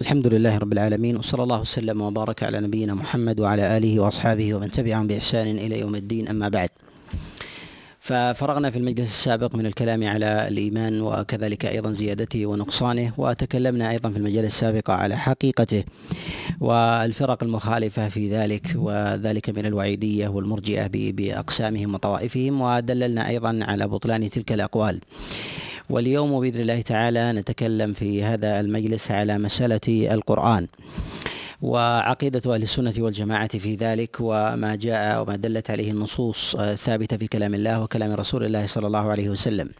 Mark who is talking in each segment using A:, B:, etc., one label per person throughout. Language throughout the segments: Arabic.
A: الحمد لله رب العالمين وصلى الله وسلم وبارك على نبينا محمد وعلى اله واصحابه ومن تبعهم باحسان إلى يوم الدين اما بعد. ففرغنا في المجلس السابق من الكلام على الايمان وكذلك أيضا زيادته ونقصانه وتكلمنا أيضا في المجال السابق على حقيقته والفرق المخالفه في ذلك وذلك من الوعيديه والمرجئه باقسامهم وطوائفهم ودللنا أيضا على بطلان تلك الاقوال. واليوم بإذن الله تعالى نتكلم في هذا المجلس على مسألة القرآن وعقيدة أهل السنة والجماعة في ذلك وما جاء وما دلت عليه النصوص الثابتة في كلام الله وكلام رسول الله صلى الله عليه وسلم.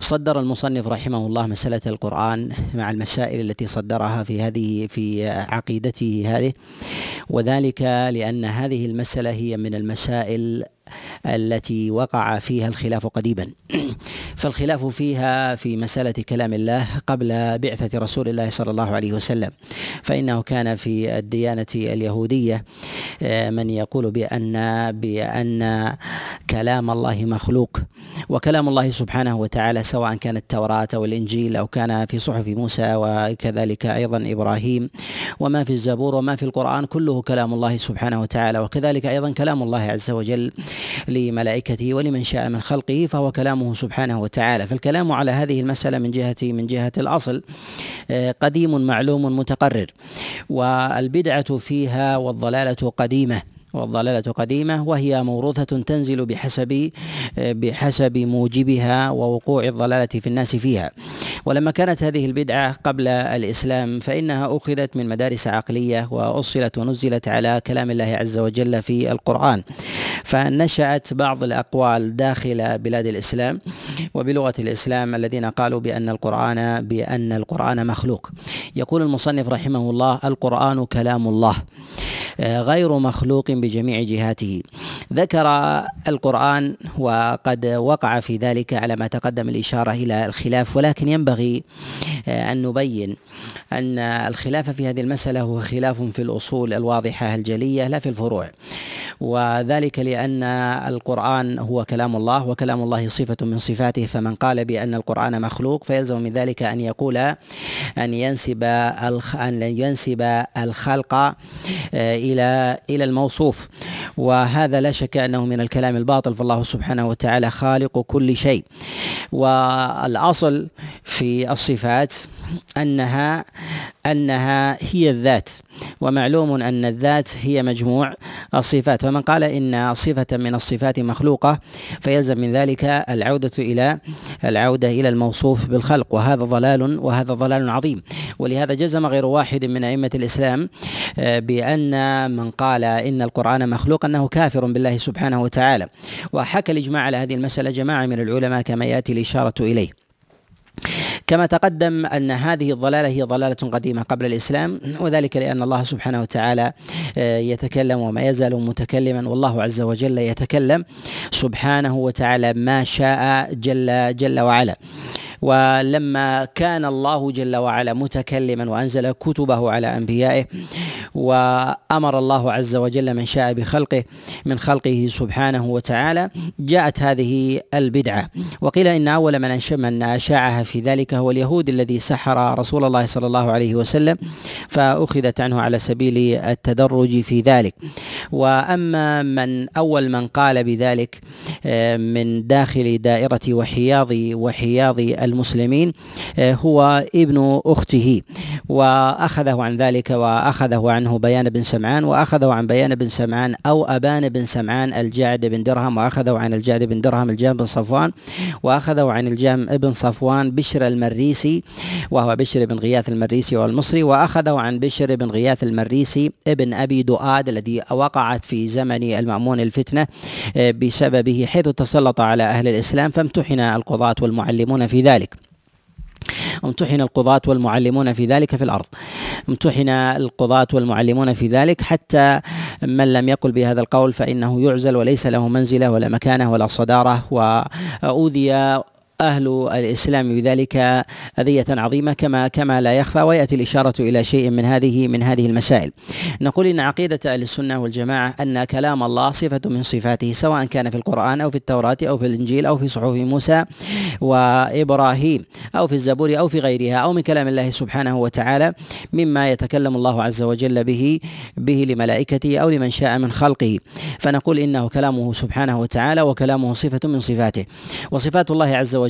A: صدر المصنف رحمه الله مسألة القرآن مع المسائل التي صدرها في هذه في عقيدته هذه وذلك لأن هذه المسألة هي من المسائل التي وقع فيها الخلاف قديما. فالخلاف فيها في مسألة كلام الله قبل بعثة رسول الله صلى الله عليه وسلم. فإنه كان في الديانة اليهودية آه، من يقول بأن بأن كلام الله مخلوق وكلام الله سبحانه وتعالى سواء كان التوراة أو الإنجيل أو كان في صحف موسى وكذلك أيضا إبراهيم وما في الزبور وما في القرآن كله كلام الله سبحانه وتعالى. وكذلك أيضا كلام الله عز وجل لملائكته ولمن شاء من خلقه فهو كلامه سبحانه وتعالى. فالكلام على هذه المسألة من جهة من جهة الأصل آه، قديم معلوم متقرر والبدعة فيها والضلالة قديمة. والضلالة قديمة وهي موروثة تنزل بحسب بحسب موجبها ووقوع الضلالة في الناس فيها. ولما كانت هذه البدعة قبل الإسلام فإنها أخذت من مدارس عقلية وأصلت ونزلت على كلام الله عز وجل في القرآن. فنشأت بعض الأقوال داخل بلاد الإسلام وبلغة الإسلام الذين قالوا بأن القرآن بأن القرآن مخلوق. يقول المصنف رحمه الله القرآن كلام الله غير مخلوق بجميع جهاته. ذكر القرآن وقد وقع في ذلك على ما تقدم الإشارة إلى الخلاف ولكن ينبغي أن نبين أن الخلاف في هذه المسألة هو خلاف في الأصول الواضحة الجلية لا في الفروع. وذلك لأن القرآن هو كلام الله وكلام الله صفة من صفاته. فمن قال بأن القرآن مخلوق فيلزم من ذلك أن يقول أن ينسب أن ينسب الخلق آه، إلى إلى الموصوف. وهذا لا شك أنه من الكلام الباطل. فالله سبحانه وتعالى خالق كل شيء. والأصل في الصفات أنها أنها هي الذات. ومعلوم أن الذات هي مجموع الصفات. فمن قال إن صفة من الصفات مخلوقة فيلزم من ذلك العودة إلى العودة إلى الموصوف بالخلق. وهذا ضلال وهذا ضلال عظيم. ولهذا جزم غير واحد من أئمة الإسلام آه، بأن من قال إن القرآن مخلوق أنه كافر بالله سبحانه وتعالى. وحكى الإجماع على هذه المسألة جماعة من العلماء كما يأتي الإشارة إليه. كما تقدم أن هذه الضلالة هي ضلالة قديمة قبل الإسلام وذلك لأن الله سبحانه وتعالى آه، يتكلم وما يزال متكلما والله عز وجل يتكلم سبحانه وتعالى ما شاء جل جل وعلا. ولما كان الله جل وعلا متكلما وأنزل كتبه على أنبيائه وأمر الله عز وجل من شاء بخلقه من خلقه سبحانه وتعالى جاءت هذه البدعة. وقيل إن أول من من أشاعها في ذلك هو اليهود الذي سحر رسول الله صلى الله عليه وسلم فأخذت عنه على سبيل التدرج في ذلك. وأما من أول من قال بذلك آه، من داخل دائرة وحياض وحياض المسلمين آه، هو ابن أخته. وأخذه عن ذلك وأخذه عنه بيان بن سمعان وأخذه عن بيان بن سمعان أو أبان بن سمعان الجعد بن درهم وأخذه عن الجعد بن درهم الجام بن صفوان وأخذه عن الجام بن صفوان بشر المريسي وهو بشر بن غياث المريسي والمصري وأخذه عن بشر بن غياث المريسي ابن أبي دؤاد الذي وقعت في زمن المأمون الفتنة آه، بسببه حيث تسلط على أهل الإسلام فامتحن القضاة والمعلمون في ذلك. امتحن القضاة والمعلمون في ذلك في الأرض. امتحن القضاة والمعلمون في ذلك حتى من لم يقل بهذا القول فإنه يعزل وليس له منزلة ولا مكانة ولا صدارة وأوذي أهل الإسلام بذلك أذية عظيمة كما كما لا يخفى ويأتي الإشارة إلى شيء من هذه من هذه المسائل. نقول إن عقيدة أهل السنة والجماعة أن كلام الله صفة من صفاته سواء كان في القرآن أو في التوراة أو في الإنجيل أو في صحف موسى وإبراهيم أو في الزبور أو في غيرها أو من كلام الله سبحانه وتعالى مما يتكلم الله عز وجل به به لملائكته أو لمن شاء من خلقه فنقول إنه كلامه سبحانه وتعالى وكلامه صفة من صفاته وصفات الله عز وجل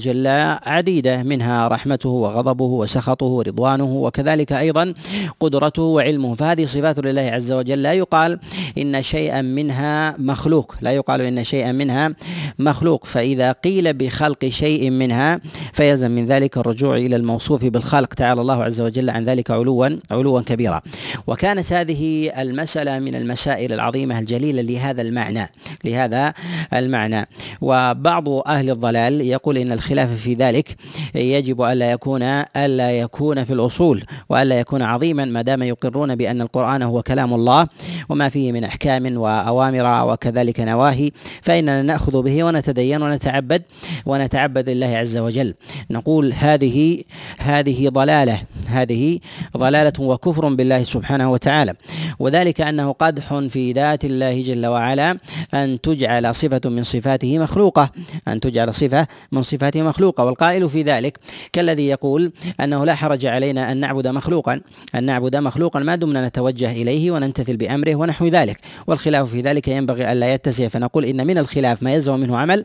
A: عديدة منها رحمته وغضبه وسخطه ورضوانه وكذلك أيضا قدرته وعلمه. فهذه صفات لله عز وجل. لا يقال إن شيئا منها مخلوق. لا يقال إن شيئا منها مخلوق. فإذا قيل بخلق شيء منها فيلزم من ذلك الرجوع إلى الموصوف بالخلق. تعالى الله عز وجل عن ذلك علوا علوا كبيرا. وكانت هذه المسألة من المسائل العظيمة الجليلة لهذا المعنى لهذا المعنى. وبعض أهل الضلال يقول إن الخلاف في ذلك يجب ألا يكون ألا يكون في الأصول وألا يكون عظيما ما دام يقرون بأن القرآن هو كلام الله وما فيه من أحكام وأوامر وكذلك نواهي فإننا نأخذ به ونتدين ونتعبد ونتعبد لله عز وجل. نقول هذه هذه ضلالة هذه ضلالة وكفر بالله سبحانه وتعالى. وذلك أنه قدح في ذات الله جل وعلا أن تجعل صفة من صفاته مخلوقة أن تجعل صفة من مخلوقة والقائل في ذلك كالذي يقول أنه لا حرج علينا أن نعبد مخلوقا أن نعبد مخلوقا ما دمنا نتوجه إليه ونمتثل بأمره ونحو ذلك. والخلاف في ذلك ينبغي ألا يتسع فنقول إن من الخلاف ما يلزم منه عمل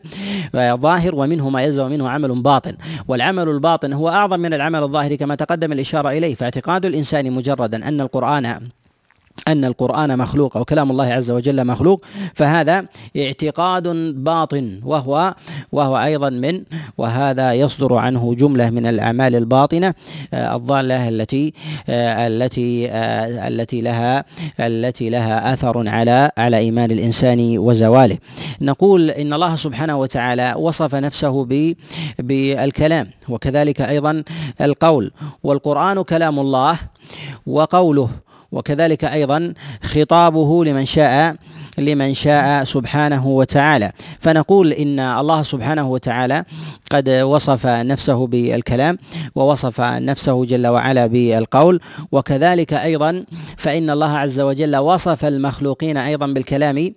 A: ظاهر ومنه ما يلزم منه عمل باطن. والعمل الباطن هو أعظم من العمل الظاهر كما تقدم الإشارة إليه. فاعتقاد الإنسان مجردا أن القرآن أن القرآن مخلوق أو كلام الله عز وجل مخلوق فهذا اعتقاد باطن وهو وهو أيضا من وهذا يصدر عنه جملة من الأعمال الباطنة آه، الضالة التي آه، التي آه، التي لها التي لها أثر على على إيمان الإنسان وزواله. نقول إن الله سبحانه وتعالى وصف نفسه بالكلام وكذلك أيضا القول. والقرآن كلام الله وقوله وكذلك أيضا خطابه لمن شاء لمن شاء سبحانه وتعالى. فنقول إن الله سبحانه وتعالى قد وصف نفسه بالكلام ووصف نفسه جل وعلا بالقول. وكذلك أيضا فإن الله عز وجل وصف المخلوقين أيضا بالكلام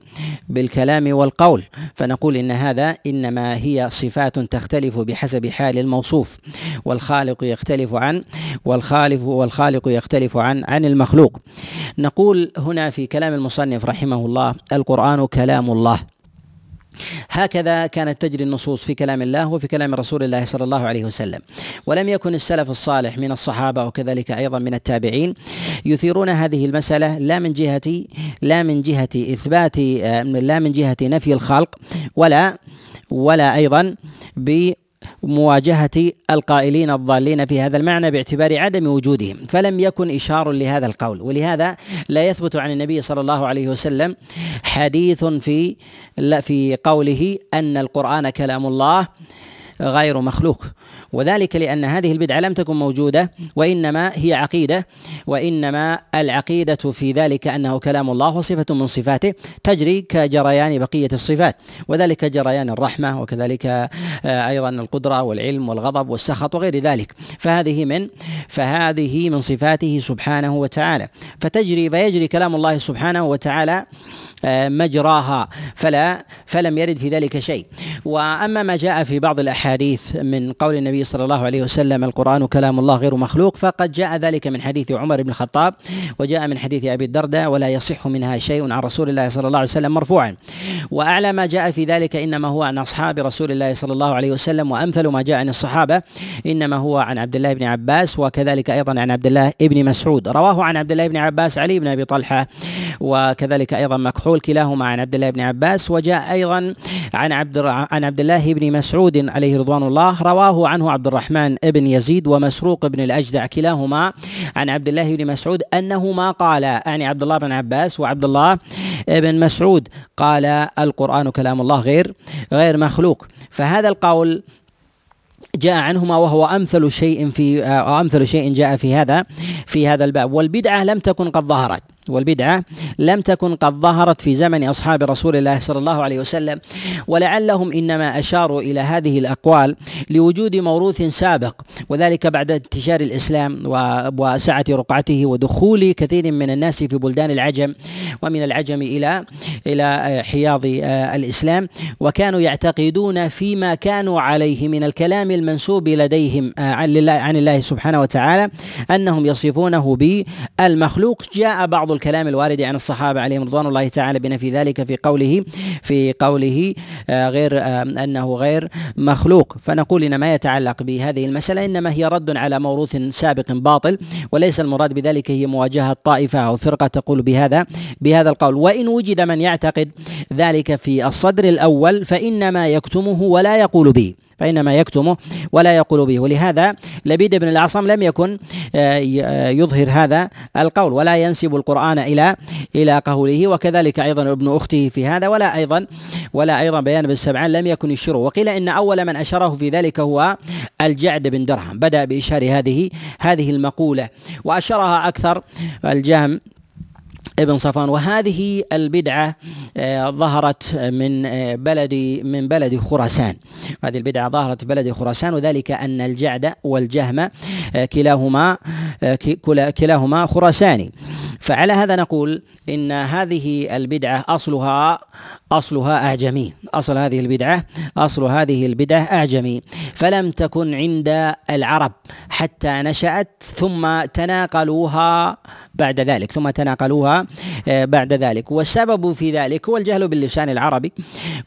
A: بالكلام والقول. فنقول إن هذا إنما هي صفات تختلف بحسب حال الموصوف. والخالق يختلف عن والخالق والخالق يختلف عن عن المخلوق. نقول هنا في كلام المصنف رحمه الله القرآن كلام الله. هكذا كانت تجري النصوص في كلام الله وفي كلام رسول الله صلى الله عليه وسلم. ولم يكن السلف الصالح من الصحابة وكذلك أيضا من التابعين يثيرون هذه المسألة لا من جهة لا من جهة إثبات لا من جهة نفي الخلق ولا ولا أيضا مواجهة القائلين الضالين في هذا المعنى باعتبار عدم وجودهم فلم يكن إشار لهذا القول. ولهذا لا يثبت عن النبي صلى الله عليه وسلم حديث في في قوله أن القرآن كلام الله غير مخلوق. وذلك لأن هذه البدعة لم تكن موجودة وإنما هي عقيدة وإنما العقيدة في ذلك أنه كلام الله وصفة من صفاته تجري كجريان بقية الصفات. وذلك جريان الرحمة وكذلك آه، أيضا القدرة والعلم والغضب والسخط وغير ذلك. فهذه من فهذه من صفاته سبحانه وتعالى. فتجري فيجري كلام الله سبحانه وتعالى آه، مجراها فلا فلم يرد في ذلك شيء. وأما ما جاء في بعض الأحاديث من قول النبي صلى الله عليه وسلم. القرآن كلام الله غير مخلوق. فقد جاء ذلك من حديث عمر بن الخطاب وجاء من حديث أبي الدرداء ولا يصح منها شيء عن رسول الله صلى الله عليه وسلم مرفوعا. وأعلى ما جاء في ذلك إنما هو عن أصحاب رسول الله صلى الله عليه وسلم وأمثل ما جاء عن الصحابة إنما هو عن عبد الله بن عباس وكذلك أيضا عن عبد الله بن مسعود. رواه عن عبد الله بن عباس علي بن أبي طلحة وكذلك أيضا مكحول كلاهما عن عبد الله بن عباس وجاء أيضا عن عبد عن عبد الله بن مسعود عليه رضوان الله. رواه عنه عبد الرحمن بن يزيد ومسروق بن الأجدع كلاهما عن عبد الله بن مسعود أنهما قال يعني عبد الله بن عباس وعبد الله بن مسعود قال القرآن كلام الله غير غير مخلوق. فهذا القول جاء عنهما وهو أمثل شيء في أمثل شيء جاء في هذا في هذا الباب. والبدعة لم تكن قد ظهرت. والبدعة لم تكن قد ظهرت في زمن أصحاب رسول الله صلى الله عليه وسلم ولعلهم إنما أشاروا إلى هذه الأقوال لوجود موروث سابق وذلك بعد انتشار الإسلام وسعة رقعته ودخول كثير من الناس في بلدان العجم ومن العجم إلى إلى حياض الإسلام وكانوا يعتقدون فيما كانوا عليه من الكلام المنسوب لديهم عن الله سبحانه وتعالى أنهم يصفونه بالمخلوق جاء بعض الكلام الوارد عن الصحابة عليهم رضوان الله تعالى بنفي ذلك في قوله في قوله آه، غير آه، أنه غير مخلوق. فنقول إن ما يتعلق بهذه المسألة إنما هي رد على موروث سابق باطل وليس المراد بذلك هي مواجهة طائفة أو فرقة تقول بهذا بهذا القول. وإن وجد من يعتقد ذلك في الصدر الأول فإنما يكتمه ولا يقول به. فإنما يكتمه ولا يقول به. ولهذا لبيد بن الأعصم لم يكن آه، يظهر هذا القول ولا ينسب القرآن إلى إلى قوله. وكذلك أيضا ابن أخته في هذا ولا أيضا ولا أيضا بيان بن سبعان لم يكن يشيره. وقيل إن أول من أشره في ذلك هو الجعد بن درهم. بدأ بإشار هذه هذه المقولة. وأشرها أكثر الجهم ابن صفوان وهذه البدعة آه، ظهرت من آه، بلد من بلد خراسان. هذه البدعة ظهرت في بلد خراسان وذلك أن الجعد والجهم آه، كلاهما كلاهما خراساني. فعلى هذا نقول إن هذه البدعة أصلها أصلها أعجمي. أصل هذه البدعة أصل هذه البدعة أعجمي. فلم تكن عند العرب حتى نشأت ثم تناقلوها بعد ذلك ثم تناقلوها آه، بعد ذلك. والسبب في ذلك هو الجهل باللسان العربي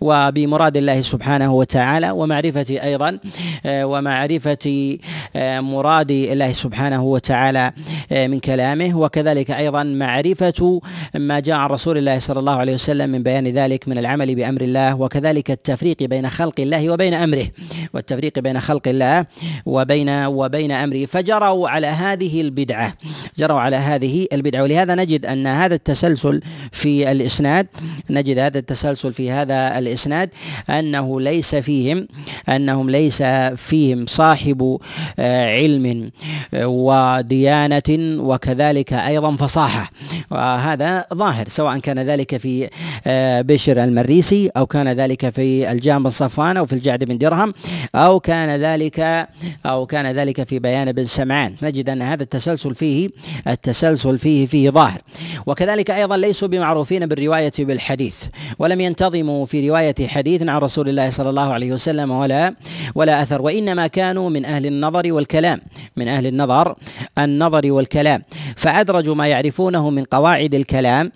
A: وبمراد الله سبحانه وتعالى ومعرفة أيضا آه، ومعرفة آه، مراد الله سبحانه وتعالى من كلامه. وكذلك أيضا معرفة ما جاء عن رسول الله صلى الله عليه وسلم من بيان ذلك من العمل بأمر الله وكذلك التفريق بين خلق الله وبين أمره والتفريق بين خلق الله وبين وبين أمره. فجروا على هذه البدعة جروا على هذه البدعة. ولهذا نجد أن هذا التسلسل في الإسناد نجد هذا التسلسل في هذا الإسناد أنه ليس فيهم أنهم ليس فيهم صاحب آه، علم آه، وديانة وكذلك أيضا فصاحة. وهذا ظاهر سواء كان ذلك في آه، بشر المريسي أو كان ذلك في الجام بن صفوان أو في الجعد بن درهم أو كان ذلك أو كان ذلك في بيان بن سمعان. نجد أن هذا التسلسل فيه التسلسل التسلسل فيه فيه ظاهر. وكذلك أيضا ليسوا بمعروفين بالرواية بالحديث ولم ينتظموا في رواية حديث عن رسول الله صلى الله عليه وسلم ولا ولا أثر. وإنما كانوا من أهل النظر والكلام من أهل النظر النظر والكلام. فأدرجوا ما يعرفونه من قواعد الكلام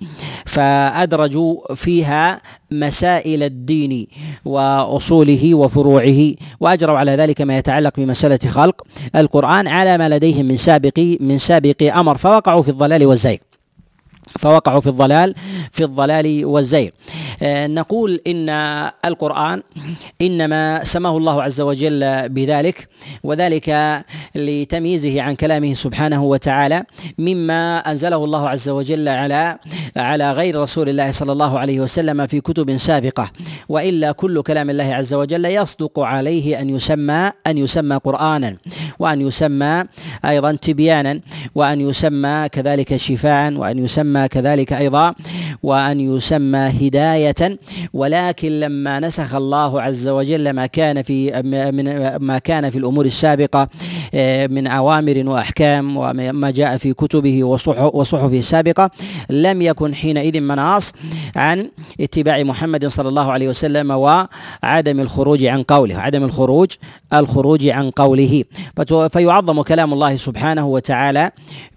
A: فأدرجوا فيها مسائل الدين وأصوله وفروعه وأجروا على ذلك ما يتعلق بمسألة خلق. القرآن على ما لديهم من سابق من سابق أمر فوقعوا في الضلال والزيغ. فوقعوا في الضلال في الضلال والزيغ آه، نقول إن القرآن إنما سماه الله عز وجل بذلك وذلك لتمييزه عن كلامه سبحانه وتعالى مما أنزله الله عز وجل على على غير رسول الله صلى الله عليه وسلم في كتب سابقة. وإلا كل كلام الله عز وجل يصدق عليه أن يسمى أن يسمى قرآنا وأن يسمى أيضا تبيانا وأن يسمى كذلك شفاء وأن يسمى كذلك أيضا وأن يسمى هداية ولكن لما نسخ الله عز وجل ما كان في ما كان في الأمور السابقة من أوامر وأحكام وما جاء في كتبه وصحفه السابقه لم يكن حينئذ مناص عن اتباع محمد صلى الله عليه وسلم وعدم الخروج عن قوله عدم الخروج الخروج عن قوله. فيعظم كلام الله سبحانه وتعالى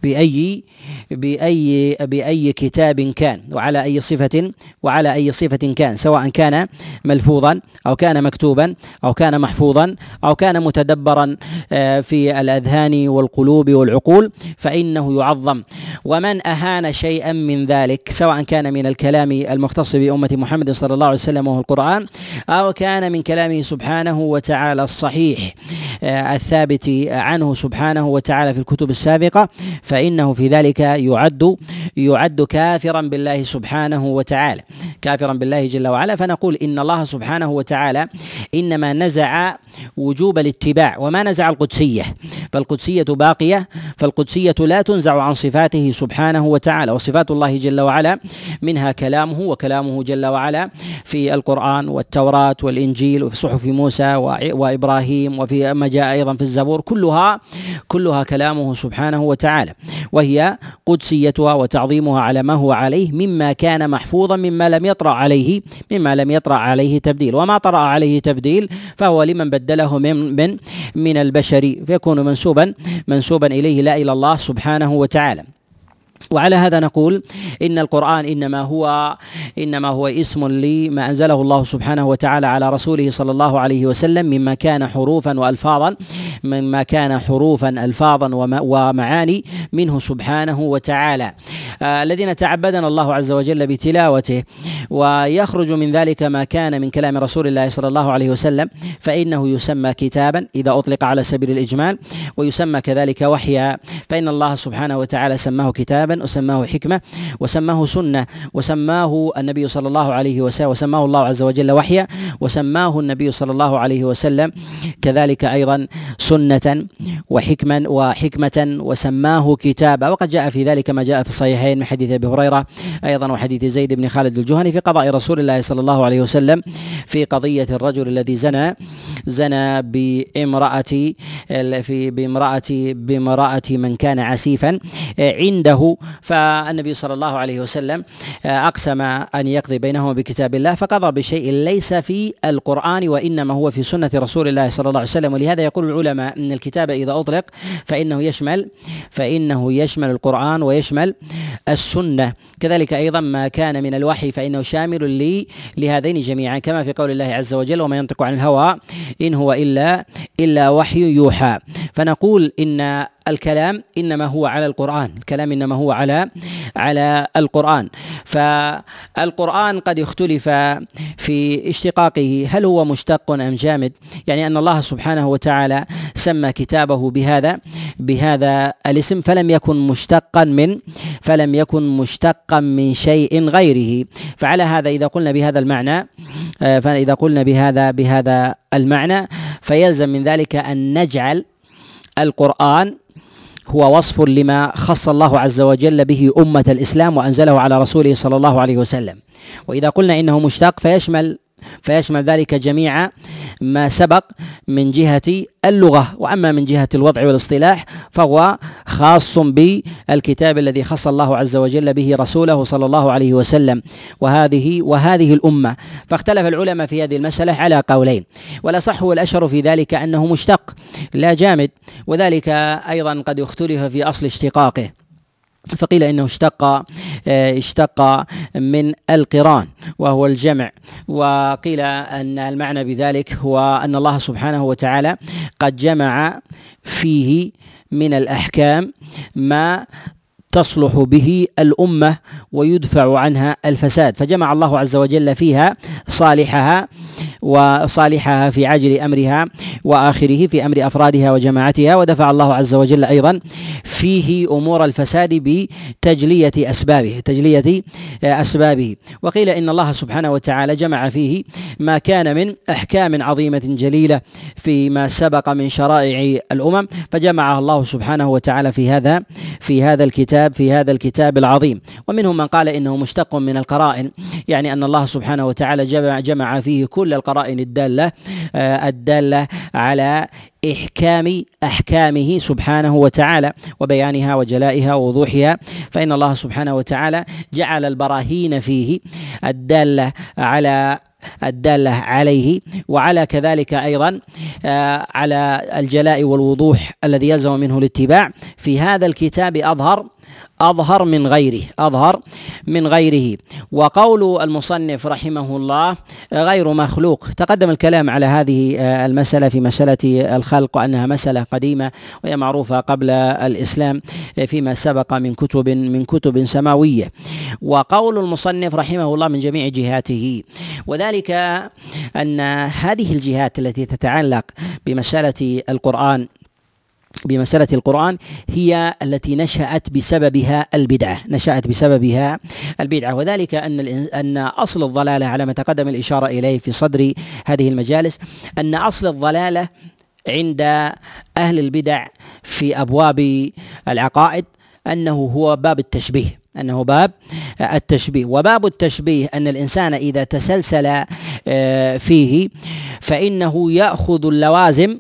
A: بأي بأي بأي كتاب كان وعلى أي صفة وعلى أي صفة كان سواء كان ملفوظا أو كان مكتوبا أو كان محفوظا أو كان متدبرا آه، في الأذهان والقلوب والعقول فإنه يعظم. ومن أهان شيئا من ذلك سواء كان من الكلام المختص بأمة محمد صلى الله عليه وسلم وهو القرآن أو كان من كلامه سبحانه وتعالى الصحيح آه، الثابت عنه سبحانه وتعالى في الكتب السابقة فإنه في ذلك يعد يعد كافرا بالله سبحانه وتعالى. كافرا بالله جل وعلا فنقول إن الله سبحانه وتعالى إنما نزع وجوب الاتباع وما نزع القدسية. فالقدسية باقية فالقدسية لا تنزع عن صفاته سبحانه وتعالى وصفات الله جل وعلا منها كلامه وكلامه جل وعلا في القرآن والتوراة والإنجيل وفي صحف موسى وإبراهيم وفي ما جاء أيضا في الزبور كلها كلها كلامه سبحانه وتعالى. وهي قدسيتها وتعظيمها على ما هو عليه مما كان محفوظا مما لم يطرأ عليه مما لم يطرأ عليه تبديل. وما طرأ عليه تبديل فهو لمن بدله من من من البشر. فيكون منسوبا منسوبا إليه لا إلى الله سبحانه وتعالى. وعلى هذا نقول إن القرآن إنما هو إنما هو اسم لما أنزله الله سبحانه وتعالى على رسوله صلى الله عليه وسلم مما كان حروفا والفاظا مما كان حروفا الفاظا ومعاني منه سبحانه وتعالى. الذين تعبدنا الله عز وجل بتلاوته ويخرج من ذلك ما كان من كلام رسول الله صلى الله عليه وسلم فإنه يسمى كتابا إذا أطلق على سبيل الإجمال ويسمى كذلك وحيا. فإن الله سبحانه وتعالى سماه كتابا وسماه حكمة وسماه سنة وسماه النبي صلى الله عليه وسلم وسماه الله عز وجل وحيا وسماه النبي صلى الله عليه وسلم كذلك أيضا سنة وحكما وحكمة وسماه كتابا. وقد جاء في ذلك ما جاء في الصحيحين. من حديث أبي هريرة أيضا وحديث زيد بن خالد الجهني في قضاء رسول الله صلى الله عليه وسلم في قضية الرجل الذي زنى زنى بامرأة في بامرأة بامرأة من كان عسيفا عنده. فالنبي صلى الله عليه وسلم آه، أقسم أن يقضي بينهما بكتاب الله فقضى بشيء ليس في القرآن وإنما هو في سنة رسول الله صلى الله عليه وسلم. ولهذا يقول العلماء إن الكتاب إذا أطلق فإنه يشمل فإنه يشمل القرآن ويشمل السنة. كذلك أيضا ما كان من الوحي فإنه شامل لي لهذين جميعا كما في قول الله عز وجل وما ينطق عن الهوى إن هو إلا إلا وحي يوحى فنقول إن الكلام إنما هو على القرآن. الكلام إنما هو على على القرآن. فالقرآن قد اختلف في اشتقاقه. هل هو مشتق أم جامد؟ يعني أن الله سبحانه وتعالى سمى كتابه بهذا بهذا الاسم فلم يكن مشتقا من فلم يكن مشتقا من شيء غيره. فعلى هذا إذا قلنا بهذا المعنى فإذا قلنا بهذا بهذا المعنى فيلزم من ذلك أن نجعل القرآن هو وصف لما خص الله عز وجل به أمة الإسلام وأنزله على رسوله صلى الله عليه وسلم. وإذا قلنا إنه مشتق فيشمل فيشمل ذلك جميع ما سبق من جهة اللغة. وأما من جهة الوضع والاصطلاح فهو خاص بالكتاب الذي خص الله عز وجل به رسوله صلى الله عليه وسلم وهذه وهذه الأمة. فاختلف العلماء في هذه المسألة على قولين. والأصح والأشهر في ذلك أنه مشتق لا جامد وذلك أيضا قد اختلف في أصل اشتقاقه. فقيل إنه اشتق آه، اشتق من القرآن وهو الجمع. وقيل أن المعنى بذلك هو أن الله سبحانه وتعالى قد جمع فيه من الأحكام ما تصلح به الأمة ويدفع عنها الفساد. فجمع الله عز وجل فيها صالحها وصالحها في عاجل أمرها وآخره في أمر أفرادها وجماعتها ودفع الله عز وجل أيضا فيه أمور الفساد بتجلية أسبابه تجلية أسبابه. وقيل إن الله سبحانه وتعالى جمع فيه ما كان من أحكام عظيمة جليلة فيما سبق من شرائع الأمم فجمعها الله سبحانه وتعالى في هذا في هذا الكتاب في هذا الكتاب العظيم. ومنهم من قال إنه مشتق من القرائن يعني أن الله سبحانه وتعالى جمع جمع فيه كل القرائن. الدالة آه، الدالة على إحكام أحكامه سبحانه وتعالى وبيانها وجلائها ووضوحها. فإن الله سبحانه وتعالى جعل البراهين فيه الدالة على الدالة عليه وعلى كذلك أيضا آه، على الجلاء والوضوح الذي يلزم منه الاتباع. في هذا الكتاب أظهر أظهر من غيره أظهر من غيره. وقول المصنف رحمه الله غير مخلوق. تقدم الكلام على هذه آه، المسألة في مسألة الخلق وأنها مسألة قديمة وهي معروفة قبل الإسلام فيما سبق من كتب من كتب سماوية. وقول المصنف رحمه الله من جميع جهاته. وذلك أن هذه الجهات التي تتعلق بمسألة القرآن بمسألة القرآن هي التي نشأت بسببها البدعة نشأت بسببها البدعة. وذلك أن أن أصل الضلالة على ما تقدم الإشارة إليه في صدر هذه المجالس أن أصل الضلالة عند أهل البدع في أبواب العقائد أنه هو باب التشبيه أنه باب التشبيه. وباب التشبيه أن الإنسان إذا تسلسل آه، فيه فإنه يأخذ اللوازم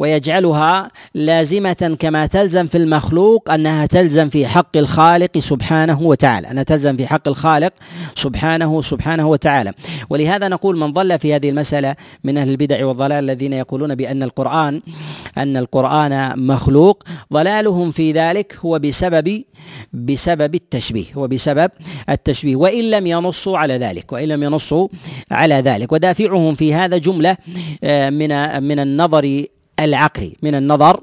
A: ويجعلها لازمة كما تلزم في المخلوق أنها تلزم في حق الخالق سبحانه وتعالى أنها تلزم في حق الخالق سبحانه سبحانه وتعالى. ولهذا نقول من ضل في هذه المسألة من أهل البدع والضلال الذين يقولون بأن القرآن أن القرآن مخلوق ضلالهم في ذلك هو بسبب بسبب التشبيه وبسبب التشبيه وإن لم ينصوا على ذلك وإن لم ينصوا على ذلك. ودافعهم في هذا جملة آه، من من النظر العقلي من النظر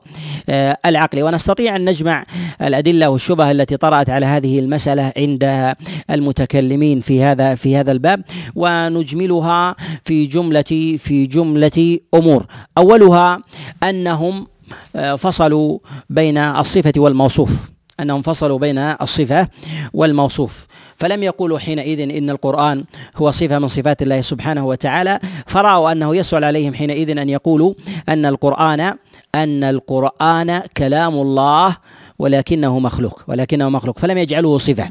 A: آه، العقلي ونستطيع أن نجمع الأدلة والشبه التي طرأت على هذه المسألة عند المتكلمين في هذا في هذا الباب ونجملها في جملة في جملة أمور. أولها أنهم آه، فصلوا بين الصفة والموصوف. أنهم فصلوا بين الصفة والموصوف. فلم يقولوا حينئذ إن القرآن هو صفة من صفات الله سبحانه وتعالى فرأوا أنه يسهل عليهم حينئذ أن يقولوا أن القرآن أن القرآن كلام الله ولكنه مخلوق ولكنه مخلوق فلم يجعله صفة.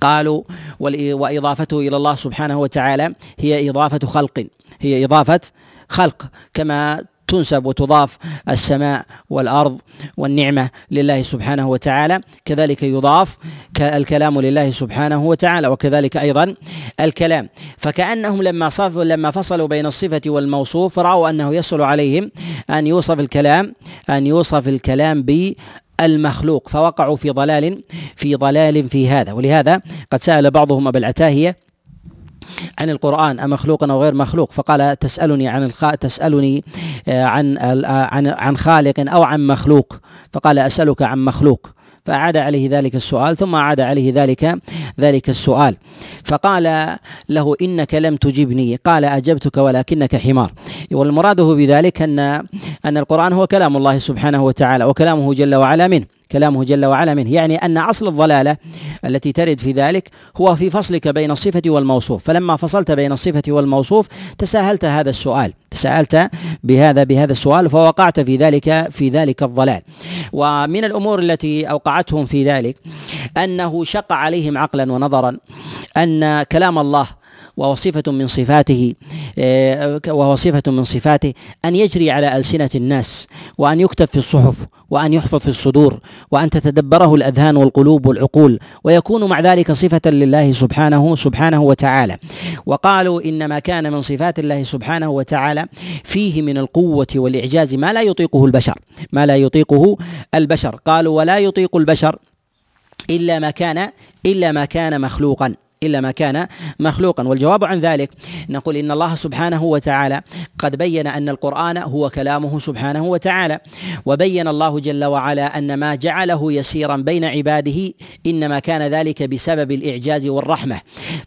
A: قالوا وإضافته إلى الله سبحانه وتعالى هي إضافة خلق هي إضافة خلق كما تنسب وتضاف السماء والأرض والنعمة لله سبحانه وتعالى. كذلك يضاف الكلام لله سبحانه وتعالى وكذلك أيضا الكلام. فكأنهم لما صف لما فصلوا بين الصفة والموصوف رأوا أنه يسهل عليهم أن يوصف الكلام أن يوصف الكلام ب المخلوق فوقعوا في ضلال في ضلال في هذا. ولهذا قد سأل بعضهم أبا العتاهية عن القرآن أمخلوق أو غير مخلوق؟ فقال تسألني عن الخ... تسألني آه، عن عن عن خالق أو عن مخلوق. فقال أسألك عن مخلوق. فأعاد عليه ذلك السؤال ثم أعاد عليه ذلك ذلك السؤال. فقال له إنك لم تجبني. قال أجبتك ولكنك حمار. والمراد بذلك أن أن القرآن هو كلام الله سبحانه وتعالى وكلامه جل وعلا منه. كلامه جل وعلا منه. يعني أن أصل الضلالة التي ترد في ذلك هو في فصلك بين الصفة والموصوف. فلما فصلت بين الصفة والموصوف تساهلت هذا السؤال. تساءلت بهذا بهذا السؤال فوقعت في ذلك في ذلك الضلال. ومن الأمور التي أوقعتهم في ذلك أنه شق عليهم عقلا ونظرا أن كلام الله وهو صفة من صفاته آه، وهو صفة من صفاته أن يجري على ألسنة الناس وأن يكتب في الصحف وأن يحفظ في الصدور وأن تتدبره الأذهان والقلوب والعقول ويكون مع ذلك صفة لله سبحانه سبحانه وتعالى. وقالوا إنما كان من صفات الله سبحانه وتعالى فيه من القوة والإعجاز ما لا يطيقه البشر ما لا يطيقه البشر. قالوا ولا يطيق البشر إلا ما كان إلا ما كان مخلوقا. إلا ما كان مخلوقا. والجواب عن ذلك نقول إن الله سبحانه وتعالى قد بين أن القرآن هو كلامه سبحانه وتعالى وبين الله جل وعلا أن ما جعله يسيرا بين عباده إنما كان ذلك بسبب الإعجاز والرحمة.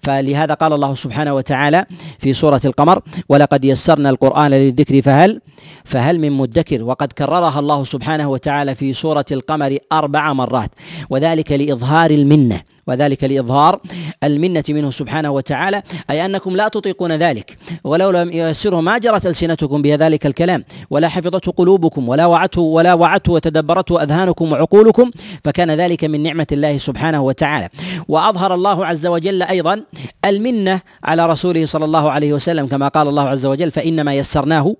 A: فلهذا قال الله سبحانه وتعالى في سورة القمر ولقد يسرنا القرآن للذكر فهل فهل من مدكر؟ وقد كررها الله سبحانه وتعالى في سورة القمر أربع مرات وذلك لإظهار المنة. وذلك لإظهار المنة منه سبحانه وتعالى أي أنكم لا تطيقون ذلك ولو لم ييسره ما جرت ألسنتكم بذلك الكلام ولا حفظته قلوبكم ولا وعته ولا وعته وتدبرته أذهانكم وعقولكم فكان ذلك من نعمة الله سبحانه وتعالى. وأظهر الله عز وجل أيضا المنة على رسوله صلى الله عليه وسلم كما قال الله عز وجل فإنما يسرناه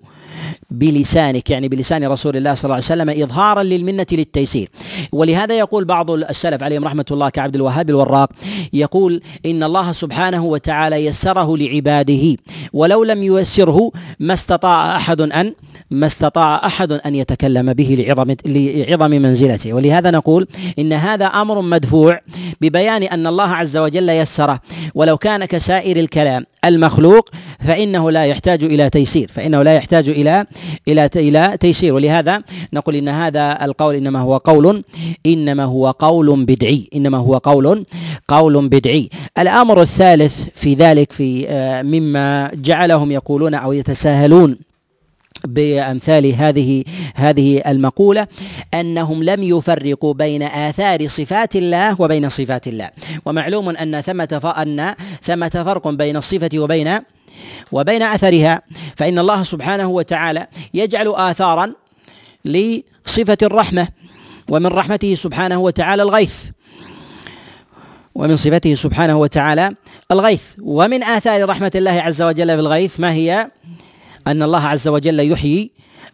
A: بلسانك يعني بلسان رسول الله صلى الله عليه وسلم إظهارا للمنة للتيسير. ولهذا يقول بعض السلف عليهم رحمة الله كعبد الوهاب الوراق يقول إن الله سبحانه وتعالى يسره لعباده ولو لم ييسره ما استطاع أحد أن ما استطاع أحد أن يتكلم به لعظم لعظم منزلته. ولهذا نقول إن هذا أمر مدفوع ببيان أن الله عز وجل يسره. ولو كان كسائر الكلام المخلوق فإنه لا يحتاج إلى تيسير. فإنه لا يحتاج إلى إلى إلى تيسير. ولهذا نقول إن هذا القول إنما هو قول إنما هو قول بدعي. إنما هو قول قول بدعي. الأمر الثالث في ذلك في آه، مما جعلهم يقولون أو يتساهلون بأمثال هذه هذه المقولة أنهم لم يفرقوا بين آثار صفات الله وبين صفات الله. ومعلوم أن ثمة أن ثمة فرق بين الصفة وبين وبين أثرها فإن الله سبحانه وتعالى يجعل آثارا لصفة الرحمة ومن رحمته سبحانه وتعالى الغيث. ومن صفته سبحانه وتعالى الغيث. ومن آثار رحمة الله عز وجل في الغيث ما هي؟ أن الله عز وجل يحيي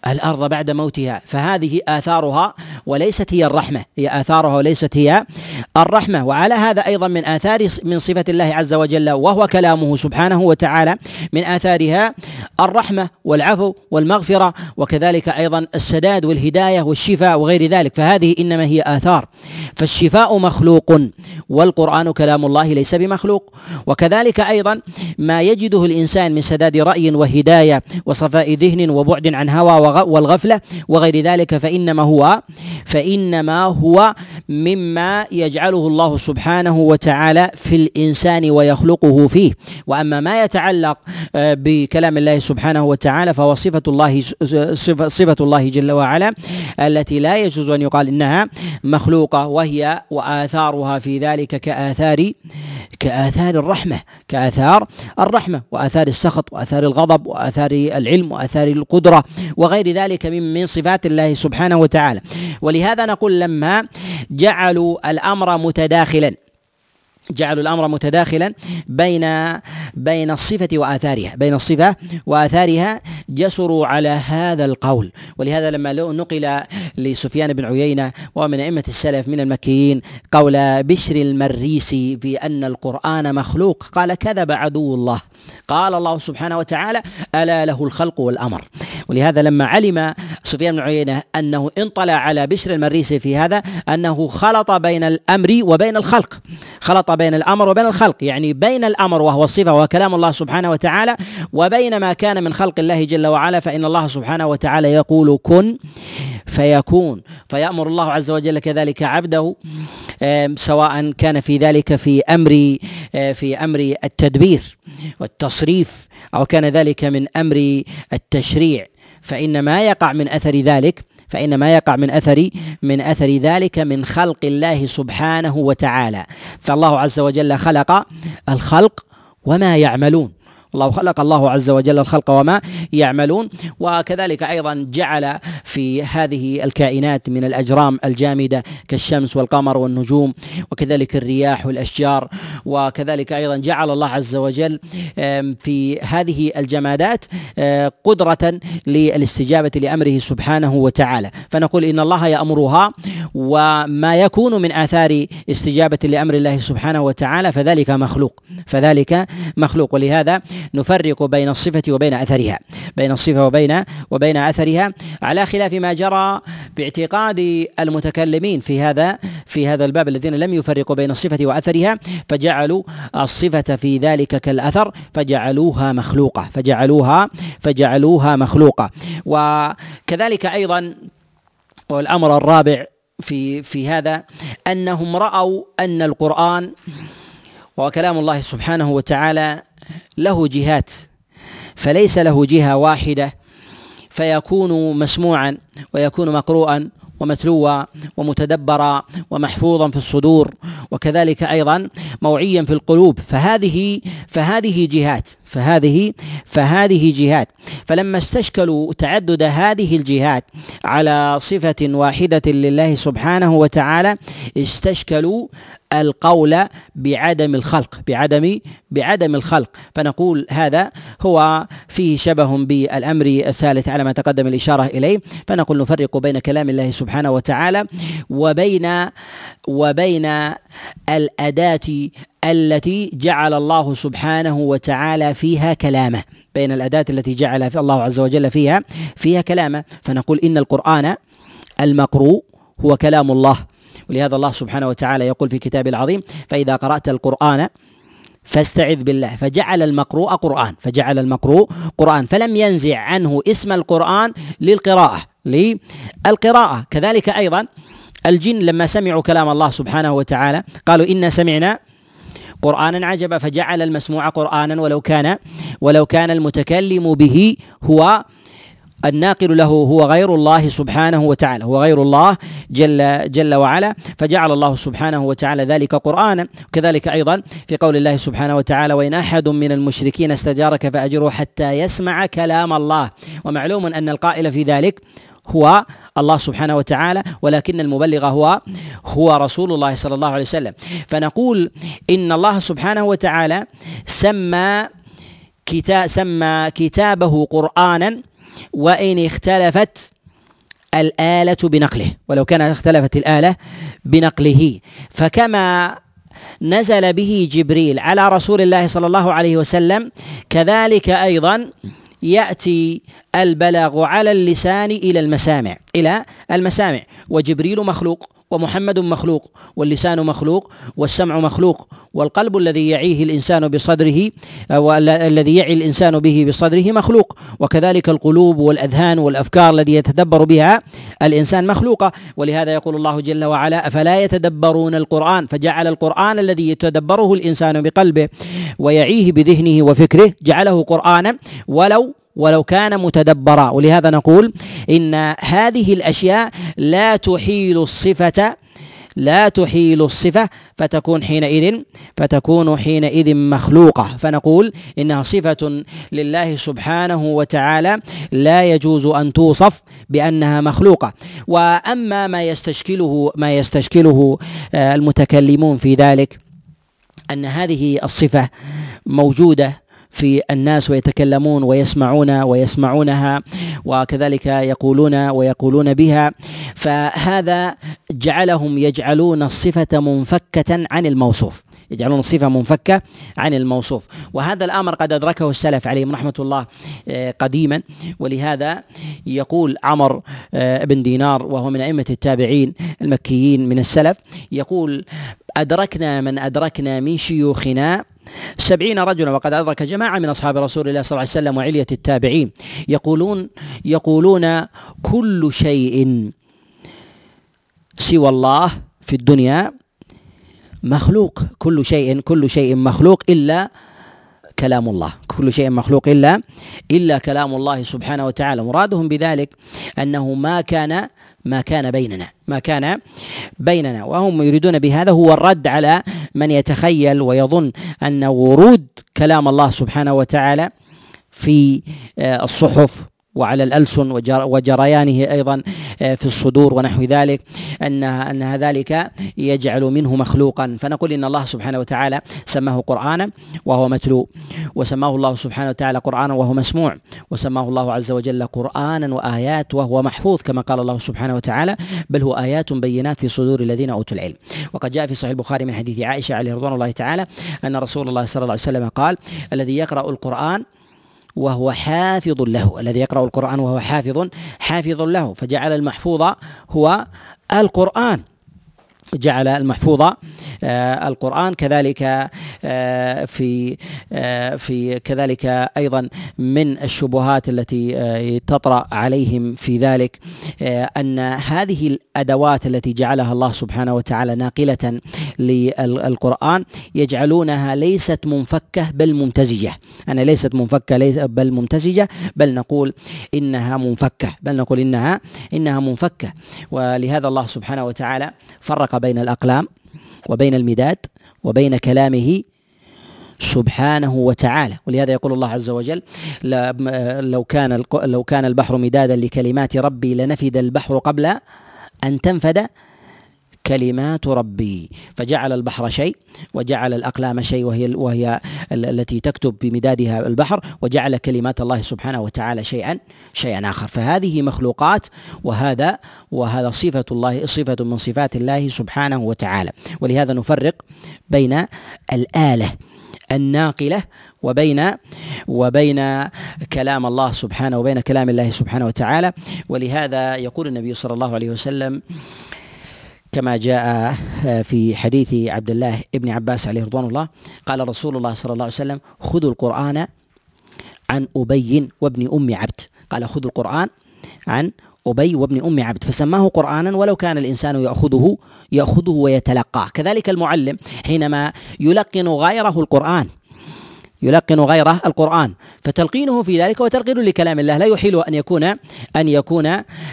A: الأرض بعد موتها. فهذه آثارها وليست هي الرحمة. هي آثارها وليست هي الرحمة. وعلى هذا أيضا من آثار من صفة الله عز وجل وهو كلامه سبحانه وتعالى من آثارها الرحمة والعفو والمغفرة وكذلك أيضا السداد والهداية والشفاء وغير ذلك. فهذه إنما هي آثار. فالشفاء مخلوق والقرآن كلام الله ليس بمخلوق. وكذلك أيضا ما يجده الإنسان من سداد رأي وهداية وصفاء ذهن وبعد عن هوى والغفلة وغير ذلك فإنما هو فإنما هو مما يجعله الله سبحانه وتعالى في الإنسان ويخلقه فيه. وأما ما يتعلق آه، بكلام الله سبحانه وتعالى فهو صفة الله صفة الله جل وعلا التي لا يجوز أن يقال إنها مخلوقة وهي وآثارها في ذلك كآثار كآثار الرحمة كآثار الرحمة وآثار السخط وآثار الغضب وآثار العلم وآثار القدرة وغير ذلك من من صفات الله سبحانه وتعالى. ولهذا نقول لما جعلوا الأمر متداخلا جعلوا الأمر متداخلا بين بين الصفة وآثارها بين الصفة وآثارها جسروا على هذا القول. ولهذا لما نقل لسفيان بن عيينة ومن أئمة السلف من المكيين قول بشر المريسي بان القرآن مخلوق قال كذب عدو الله. قال الله سبحانه وتعالى ألا له الخلق والأمر. ولهذا لما علم سفيان بن عيينة أنه انطلع على بشر المريسي في هذا أنه خلط بين الأمر وبين الخلق. خلط بين الأمر وبين الخلق. يعني بين الأمر وهو الصفة وكلام الله سبحانه وتعالى وبين ما كان من خلق الله جل وعلا فإن الله سبحانه وتعالى يقول كن فيكون. فيأمر الله عز وجل كذلك عبده سواء كان في ذلك في أمر في أمر التدبير والتصريف أو كان ذلك من أمر التشريع. فإن ما يقع من أثر ذلك فإن ما يقع من أثر من أثر ذلك من خلق الله سبحانه وتعالى. فالله عز وجل خلق الخلق وما يعملون. الله خلق الله عز وجل الخلق وما يعملون. وكذلك أيضا جعل في هذه الكائنات من الأجرام الجامدة كالشمس والقمر والنجوم وكذلك الرياح والأشجار وكذلك أيضا جعل الله عز وجل في هذه الجمادات قدرة للاستجابة لأمره سبحانه وتعالى. فنقول إن الله يأمرها وما يكون من آثار استجابة لأمر الله سبحانه وتعالى فذلك مخلوق فذلك مخلوق. ولهذا نفرق بين الصفة وبين أثرها بين الصفة وبين وبين أثرها على خلاف ما جرى باعتقاد المتكلمين في هذا في هذا الباب الذين لم يفرقوا بين الصفة وأثرها فجعلوا الصفة في ذلك كالأثر فجعلوها مخلوقة فجعلوها فجعلوها مخلوقة. وكذلك أيضا والأمر الرابع في في هذا أنهم رأوا أن القرآن وكلام الله سبحانه وتعالى له جهات فليس له جهة واحدة فيكون مسموعا ويكون مقروءا ومتلوا ومتدبرا ومحفوظا في الصدور وكذلك أيضا موعيا في القلوب فهذه فهذه جهات. فهذه فهذه جهات. فلما استشكلوا تعدد هذه الجهات على صفة واحدة لله سبحانه وتعالى استشكلوا القول بعدم الخلق بعدم بعدم الخلق. فنقول هذا هو فيه شبه بالأمر الثالث على ما تقدم الإشارة إليه. فنقول نفرق بين كلام الله سبحانه وتعالى وبين وبين الأداة التي جعل الله سبحانه وتعالى فيها كلامه بين الأداة التي جعل في الله عز وجل فيها فيها كلامه. فنقول إن القرآن المقروء هو كلام الله. ولهذا الله سبحانه وتعالى يقول في كتابه العظيم فإذا قرأت القرآن فاستعذ بالله. فجعل المقروء قرآن. فجعل المقروء قرآن. فلم ينزع عنه اسم القرآن للقراءة للقراءة. كذلك أيضا الجن لما سمعوا كلام الله سبحانه وتعالى قالوا إنا سمعنا قرآنا عجبا فجعل المسموع قرآنا ولو كان ولو كان المتكلم به هو الناقل له هو غير الله سبحانه وتعالى هو غير الله جل جل وعلا فجعل الله سبحانه وتعالى ذلك قرآنا. كذلك أيضا في قول الله سبحانه وتعالى وإن أحد من المشركين استجارك فأجره حتى يسمع كلام الله ومعلوم أن القائل في ذلك هو الله سبحانه وتعالى ولكن المبلغ هو هو رسول الله صلى الله عليه وسلم. فنقول إن الله سبحانه وتعالى سمى كتاب سمى كتابه قرانا وإن اختلفت الآلة بنقله. ولو كانت اختلفت الآلة بنقله. فكما نزل به جبريل على رسول الله صلى الله عليه وسلم كذلك أيضا يأتي البلاغ على اللسان إلى المسامع إلى المسامع. وجبريل مخلوق ومحمد مخلوق واللسان مخلوق والسمع مخلوق والقلب الذي يعيه الإنسان بصدره الذي يعي الإنسان به بصدره مخلوق. وكذلك القلوب والأذهان والأفكار التي يتدبر بها الإنسان مخلوقة. ولهذا يقول الله جل وعلا أفلا يتدبرون القرآن؟ فجعل القرآن الذي يتدبره الإنسان بقلبه ويعيه بذهنه وفكره. جعله قرآنا ولو ولو كان متدبرا. ولهذا نقول إن هذه الأشياء لا تحيل الصفة لا تحيل الصفة فتكون حينئذ فتكون حينئذ مخلوقة. فنقول إنها صفة لله سبحانه وتعالى لا يجوز أن توصف بأنها مخلوقة. وأما ما يستشكله ما يستشكله آه، المتكلمون في ذلك أن هذه الصفة موجودة في الناس ويتكلمون ويسمعون ويسمعونها وكذلك يقولون ويقولون بها. فهذا جعلهم يجعلون الصفة منفكة عن الموصوف. يجعلون الصفة منفكة عن الموصوف. وهذا الأمر قد أدركه السلف عليهم رحمة الله آه، قديما. ولهذا يقول عمر آه، بن دينار وهو من أئمة التابعين المكيين من السلف يقول أدركنا من أدركنا من شيوخنا سبعين رجلا وقد أدرك جماعة من أصحاب رسول الله صلى الله عليه وسلم وعلية التابعين. يقولون يقولون كل شيء سوى الله في الدنيا مخلوق. كل شيء كل شيء مخلوق إلا كلام الله. كل شيء مخلوق إلا إلا كلام الله سبحانه وتعالى. مرادهم بذلك أنه ما كان ما كان بيننا ما كان بيننا. وهم يريدون بهذا هو الرد على من يتخيل ويظن أن ورود كلام الله سبحانه وتعالى في آه، الصحف وعلى الألسن وجريانه أيضا آه، في الصدور ونحو ذلك أن أن ذلك يجعل منه مخلوقا. فنقول إن الله سبحانه وتعالى سماه قرآنا وهو متلو. وسماه الله سبحانه وتعالى قرآنا وهو مسموع. وسماه الله عز وجل قرآنا وآيات وهو محفوظ كما قال الله سبحانه وتعالى بل هو آيات بينات في صدور الذين أوتوا العلم. وقد جاء في صحيح البخاري من حديث عائشة عليه رضوان الله تعالى أن رسول الله صلى الله عليه وسلم قال الذي يقرأ القرآن وهو حافظ له الذي يقرأ القرآن وهو حافظ حافظ له فجعل المحفوظ هو القرآن. جعل المحفوظ آه، القرآن. كذلك آه، في آه، في كذلك أيضا من الشبهات التي تطرأ عليهم في ذلك أن هذه الأدوات التي جعلها الله سبحانه وتعالى ناقلة للقرآن يجعلونها ليست منفكة بل ممتزجة. أنا ليست منفكة بل ممتزجة بل نقول إنها منفكة بل نقول إنها إنها منفكة. ولهذا الله سبحانه وتعالى فرق بين الأقلام وبين المداد وبين كلامه سبحانه وتعالى. ولهذا يقول الله عز وجل لو كان لو كان البحر مدادا لكلمات ربي لنفد البحر قبل أن تنفد كلمات ربي. فجعل البحر شيء وجعل الأقلام شيء وهي وهي التي تكتب بمدادها البحر وجعل كلمات الله سبحانه وتعالى شيئا شيئا آخر. فهذه مخلوقات وهذا وهذا صفة الله صفة من صفات الله سبحانه وتعالى. ولهذا نفرق بين الآلة الناقلة وبين وبين كلام الله سبحانه وبين كلام الله سبحانه وتعالى. ولهذا يقول النبي صلى الله عليه وسلم كما جاء في حديث عبد الله ابن عباس عليه رضوان الله قال رسول الله صلى الله عليه وسلم خذوا القرآن عن أبي وابن أم عبد. قال خذوا القرآن عن أبي وابن أم عبد. فسماه قرآنا ولو كان الإنسان يأخذه يأخذه ويتلقاه. كذلك المعلم حينما يلقن غيره القرآن يلقن غيره القرآن. فتلقينه في ذلك وتلقين لكلام الله. لا يحيل أن يكون أن يكون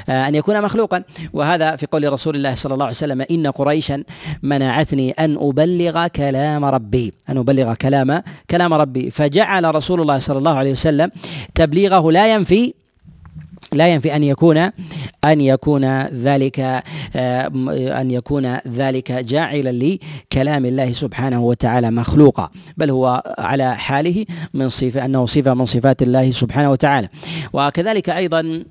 A: أن يكون مخلوقا. وهذا في قول رسول الله صلى الله عليه وسلم إن قريشا منعتني أن أبلغ كلام ربي. أن أبلغ كلام كلام ربي. فجعل رسول الله صلى الله عليه وسلم تبليغه لا ينفي لا ينفي أن يكون أن يكون ذلك آه، أن يكون ذلك جاعلا لكلام الله سبحانه وتعالى مخلوقا بل هو على حاله من صفه أنه صفة من صفات الله سبحانه وتعالى. وكذلك أيضا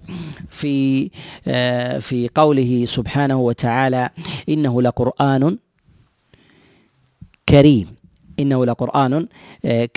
A: في آه، في قوله سبحانه وتعالى إنه لقرآن كريم. إنه لقرآن آه، كريم.